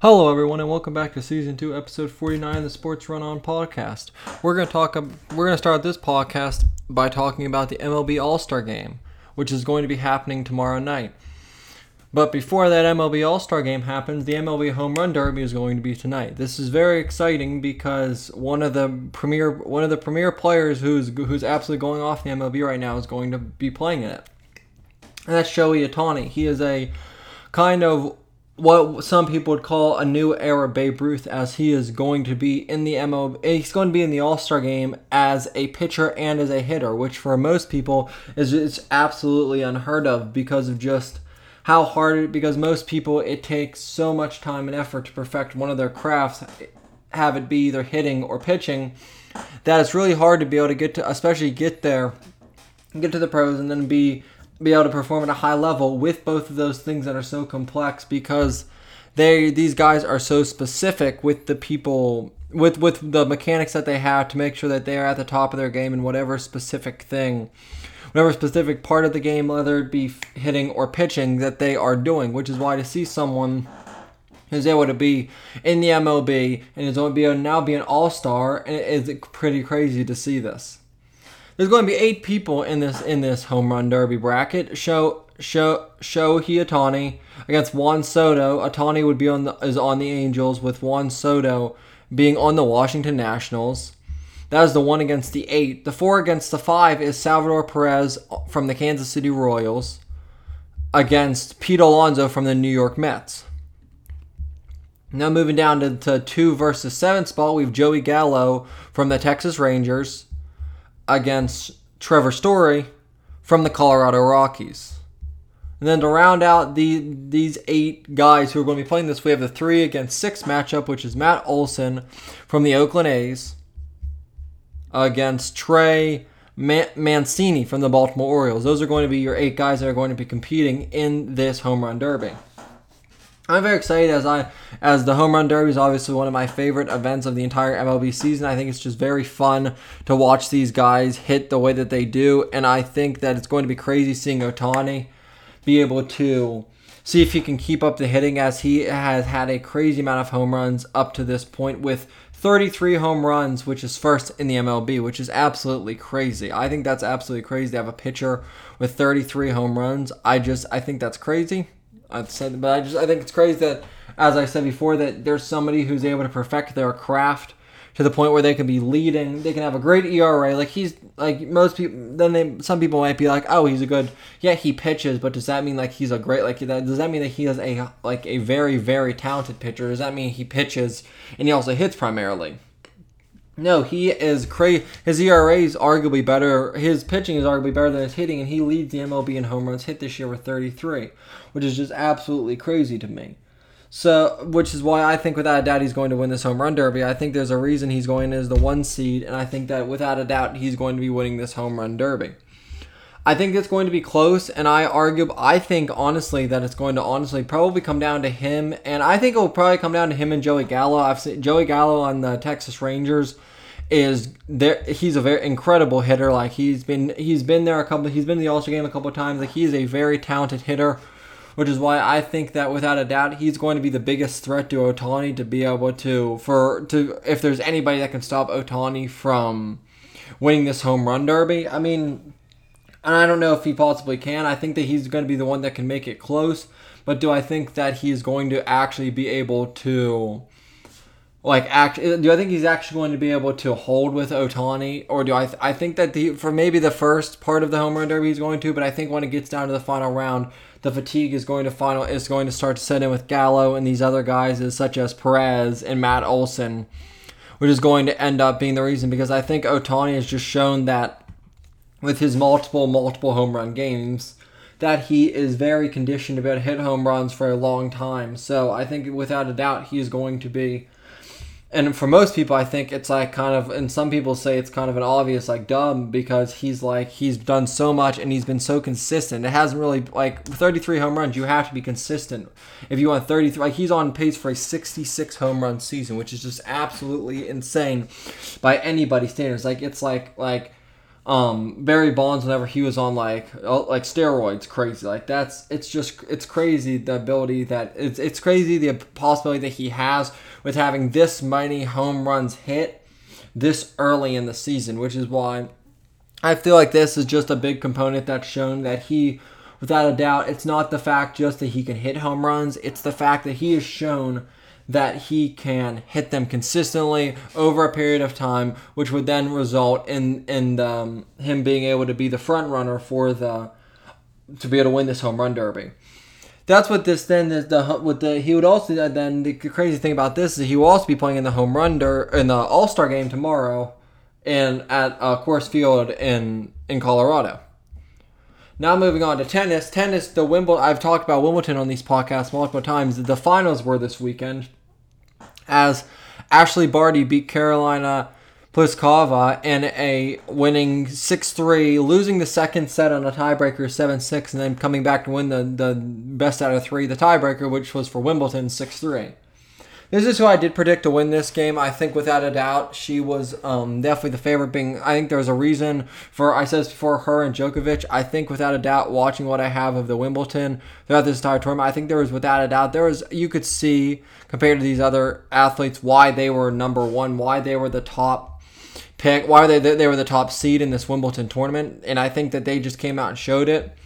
Hello, everyone, and welcome back to season two, episode forty-nine of the Sports Run On podcast. We're gonna talk. We're gonna start this podcast by talking about the MLB All Star Game, which is going to be happening tomorrow night. But before that MLB All Star Game happens, the MLB Home Run Derby is going to be tonight. This is very exciting because one of the premier one of the premier players who's who's absolutely going off the MLB right now is going to be playing in it, and that's Shohei Ohtani. He is a kind of what some people would call a new era Babe Ruth, as he is going to be in the MLB. He's going to be in the All Star game as a pitcher and as a hitter, which for most people is it's absolutely unheard of because of just how hard it. Because most people, it takes so much time and effort to perfect one of their crafts, have it be either hitting or pitching, that it's really hard to be able to get to, especially get there, get to the pros, and then be be able to perform at a high level with both of those things that are so complex because they these guys are so specific with the people with with the mechanics that they have to make sure that they are at the top of their game in whatever specific thing whatever specific part of the game whether it be hitting or pitching that they are doing which is why to see someone who's able to be in the MLB and is going to be now be an all-star and it is pretty crazy to see this there's going to be eight people in this in this home run derby bracket. Show show Shohei Ohtani against Juan Soto. Ohtani would be on the is on the Angels with Juan Soto being on the Washington Nationals. That is the one against the eight. The four against the five is Salvador Perez from the Kansas City Royals against Pete Alonso from the New York Mets. Now moving down to, to two versus seven spot, we have Joey Gallo from the Texas Rangers against Trevor Story from the Colorado Rockies. And then to round out the these eight guys who are going to be playing this, we have the three against six matchup, which is Matt Olson from the Oakland A's against Trey Mancini from the Baltimore Orioles. Those are going to be your eight guys that are going to be competing in this home run derby. I'm very excited as I as the home run derby is obviously one of my favorite events of the entire MLB season. I think it's just very fun to watch these guys hit the way that they do, and I think that it's going to be crazy seeing Ohtani be able to see if he can keep up the hitting as he has had a crazy amount of home runs up to this point with 33 home runs, which is first in the MLB, which is absolutely crazy. I think that's absolutely crazy to have a pitcher with 33 home runs. I just I think that's crazy. I've said, but I just I think it's crazy that, as I said before, that there's somebody who's able to perfect their craft to the point where they can be leading. They can have a great ERA. Like he's like most people. Then they some people might be like, oh, he's a good. Yeah, he pitches, but does that mean like he's a great like that? Does that mean that he is a like a very very talented pitcher? Does that mean he pitches and he also hits primarily? No, he is crazy. His ERA is arguably better. His pitching is arguably better than his hitting, and he leads the MLB in home runs hit this year with 33, which is just absolutely crazy to me. So, which is why I think without a doubt he's going to win this home run derby. I think there's a reason he's going as the one seed, and I think that without a doubt he's going to be winning this home run derby. I think it's going to be close, and I argue. I think honestly that it's going to honestly probably come down to him, and I think it will probably come down to him and Joey Gallo. I've seen Joey Gallo on the Texas Rangers is there. He's a very incredible hitter. Like he's been he's been there a couple. He's been in the All Star game a couple times. Like he's a very talented hitter, which is why I think that without a doubt he's going to be the biggest threat to Ohtani to be able to for to if there's anybody that can stop Ohtani from winning this home run derby. I mean, and I don't know if he possibly can. I think that he's going to be the one that can make it close. But do I think that he's going to actually be able to, like, act? Eh, do I think he's actually going to be able to hold with Ohtani, or do I? Th- I think that the for maybe the first part of the home run derby he's going to, but I think when it gets down to the final round, the fatigue is going to final is going to start to set in with Gallo and these other guys, as such as Perez and Matt Olson, which is going to end up being the reason because I think Ohtani has just shown that with his multiple, multiple home run games, that he is very conditioned to be able to hit home runs for a long time. So I think without a doubt he is going to be. And for most people, I think it's like kind of, and some people say it's kind of an obvious like dumb because he's like he's done so much and he's been so consistent. It hasn't really like 33 home runs. You have to be consistent if you want 33. Like he's on pace for a 66 home run season, which is just absolutely insane by anybody's standards. Like it's like like um, Barry Bonds whenever he was on like uh, like steroids, crazy. Like that's it's just it's crazy the ability that it's it's crazy the possibility that he has with having this many home runs hit this early in the season, which is why I feel like this is just a big component that's shown that he, without a doubt, it's not the fact just that he can hit home runs, it's the fact that he has shown that he can hit them consistently over a period of time, which would then result in in um, him being able to be the front runner for the to be able to win this home run derby. That's what this then is the with the he would also then the crazy thing about this is he will also be playing in the home run der, in the All Star game tomorrow, and at uh, Coors Field in in Colorado. Now moving on to tennis. Tennis, the Wimbledon. I've talked about Wimbledon on these podcasts multiple times. The finals were this weekend as Ashleigh Barty beat Karolina Pliskova in a winning 6-3, losing the second set on a tiebreaker 7-6, and then coming back to win the, the best out of three, the tiebreaker, which was for Wimbledon 6-3. This is who I did predict to win this game. I think without a doubt she was um, definitely the favorite. Being, I think there's a reason for I said for her and Djokovic. I think without a doubt, watching what I have of the Wimbledon throughout this entire tournament, I think there was without a doubt there was you could see compared to these other athletes why they were number one, why they were the top pick, why they they were the top seed in this Wimbledon tournament, and I think that they just came out and showed it.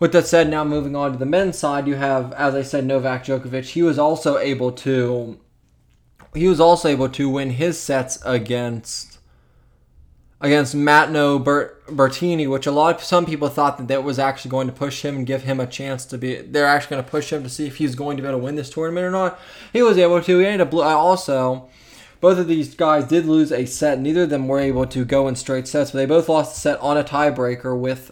With that said, now moving on to the men's side, you have, as I said, Novak Djokovic. He was also able to, he was also able to win his sets against, against Matteo Bert, Berrettini, which a lot of some people thought that that was actually going to push him and give him a chance to be. They're actually going to push him to see if he's going to be able to win this tournament or not. He was able to. He ended up also. Both of these guys did lose a set. Neither of them were able to go in straight sets, but they both lost a set on a tiebreaker with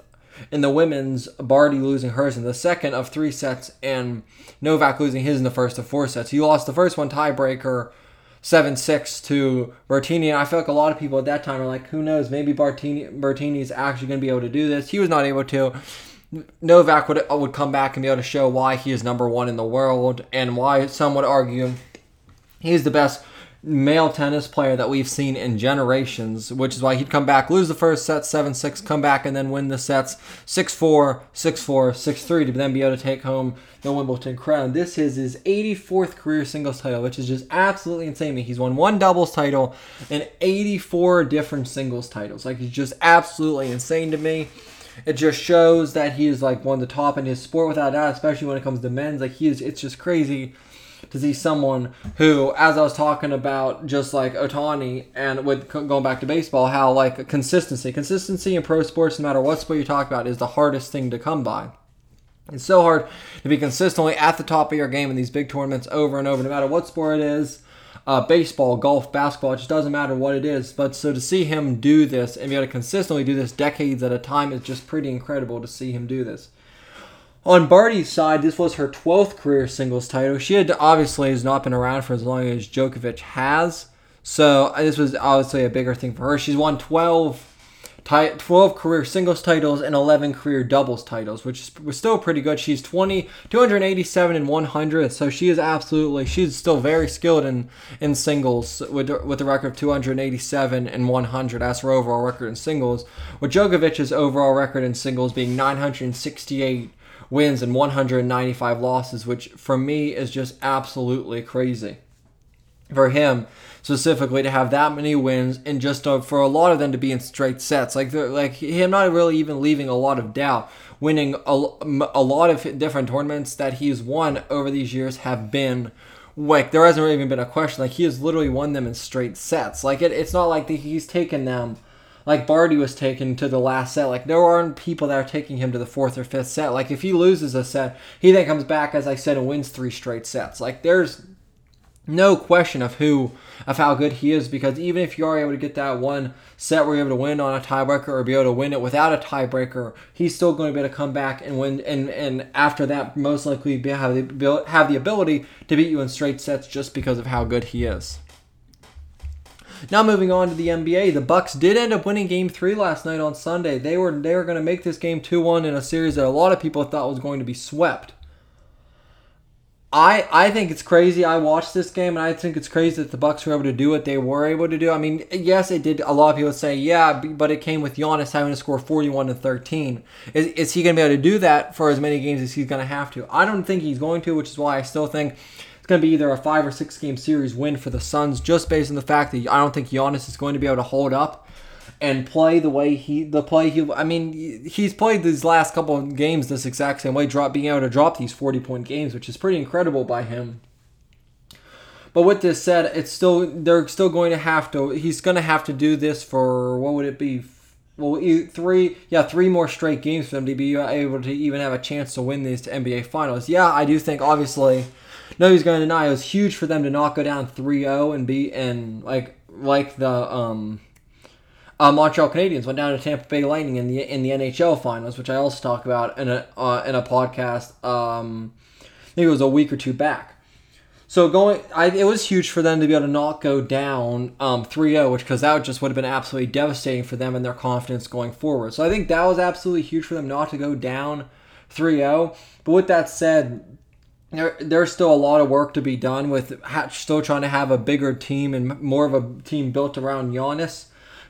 in the women's, Barty losing hers in the second of three sets, and Novak losing his in the first of four sets. He lost the first one tiebreaker, seven six to Bertini. And I feel like a lot of people at that time are like, who knows? Maybe Berrettini Berrettini is actually going to be able to do this. He was not able to. Novak would would come back and be able to show why he is number one in the world, and why some would argue he's the best male tennis player that we've seen in generations, which is why he'd come back, lose the first set 7 6, come back and then win the sets 6 4, 6 4, 6 3 to then be able to take home the Wimbledon crown. This is his 84th career singles title, which is just absolutely insane. He's won one doubles title and 84 different singles titles. Like, he's just absolutely insane to me. It just shows that he is like one of the top in his sport without doubt, especially when it comes to men's. Like he is, it's just crazy to see someone who, as I was talking about, just like Ohtani and with going back to baseball, how like consistency, consistency in pro sports, no matter what sport you talk about, is the hardest thing to come by. It's so hard to be consistently at the top of your game in these big tournaments over and over, no matter what sport it is. Uh, baseball, golf, basketball, it just doesn't matter what it is. But so to see him do this and be able to consistently do this decades at a time is just pretty incredible to see him do this. On Barty's side, this was her 12th career singles title. She had obviously has not been around for as long as Djokovic has. So uh, this was obviously a bigger thing for her. She's won 12, 12 career singles titles and 11 career doubles titles, which was still pretty good. She's 20, 287 and 100, so she is absolutely she's still very skilled in in singles with with a record of 287 and 100 as her overall record in singles. With Djokovic's overall record in singles being 968 wins and 195 losses, which for me is just absolutely crazy. For him specifically to have that many wins and just for a lot of them to be in straight sets, like like him not really even leaving a lot of doubt, winning a, a lot of different tournaments that he's won over these years have been like there hasn't really even been a question. Like he has literally won them in straight sets. Like it, it's not like he's taken them like Barty was taken to the last set. Like there aren't people that are taking him to the fourth or fifth set. Like if he loses a set, he then comes back, as I said, and wins three straight sets. Like there's no question of who of how good he is because even if you are able to get that one set where you're able to win on a tiebreaker or be able to win it without a tiebreaker, he's still going to be able to come back and win and and after that most likely be, have the have the ability to beat you in straight sets just because of how good he is. Now moving on to the NBA, the Bucks did end up winning Game Three last night on Sunday. They were they were going to make this game two one in a series that a lot of people thought was going to be swept. I I think it's crazy. I watched this game and I think it's crazy that the Bucks were able to do what they were able to do. I mean, yes, it did. A lot of people say, yeah, but it came with Giannis having to score 41 to 13. Is, is he going to be able to do that for as many games as he's going to have to? I don't think he's going to, which is why I still think it's going to be either a five or six game series win for the Suns, just based on the fact that I don't think Giannis is going to be able to hold up and play the way he the play he I mean he's played these last couple of games this exact same way drop being able to drop these 40 point games which is pretty incredible by him. But with this said it's still they're still going to have to he's going to have to do this for what would it be? Well three yeah three more straight games for them to be able to even have a chance to win these NBA finals. Yeah I do think obviously no he's going to deny. It was huge for them to not go down 3-0 and be and like like the um uh, Montreal Canadiens went down to Tampa Bay Lightning in the in the NHL finals, which I also talk about in a uh, in a podcast. Um, I think it was a week or two back. So going, I, it was huge for them to be able to not go down um, 3-0, which because that just would have been absolutely devastating for them and their confidence going forward. So I think that was absolutely huge for them not to go down 3-0. But with that said, there, there's still a lot of work to be done with still trying to have a bigger team and more of a team built around Giannis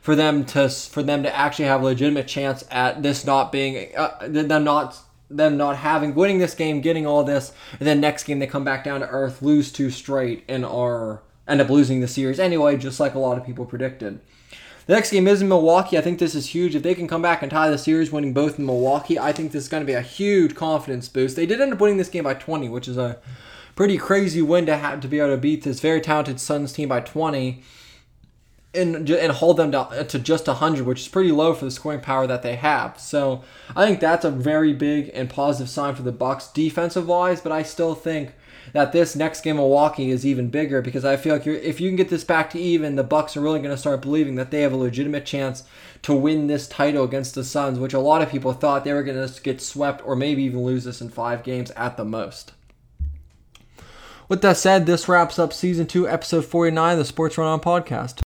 for them to for them to actually have a legitimate chance at this not being uh, them not them not having winning this game, getting all this, and then next game they come back down to earth, lose two straight, and are end up losing the series anyway, just like a lot of people predicted. The next game is in Milwaukee. I think this is huge. If they can come back and tie the series, winning both in Milwaukee, I think this is going to be a huge confidence boost. They did end up winning this game by 20, which is a pretty crazy win to have to be able to beat this very talented Suns team by 20 and and hold them to, uh, to just 100, which is pretty low for the scoring power that they have. So I think that's a very big and positive sign for the Bucks defensive wise. But I still think that this next game of Milwaukee is even bigger because I feel like if you can get this back to even, the Bucks are really going to start believing that they have a legitimate chance to win this title against the Suns, which a lot of people thought they were going to get swept or maybe even lose this in five games at the most. With that said, this wraps up season two, episode 49 of the Sports Run On podcast.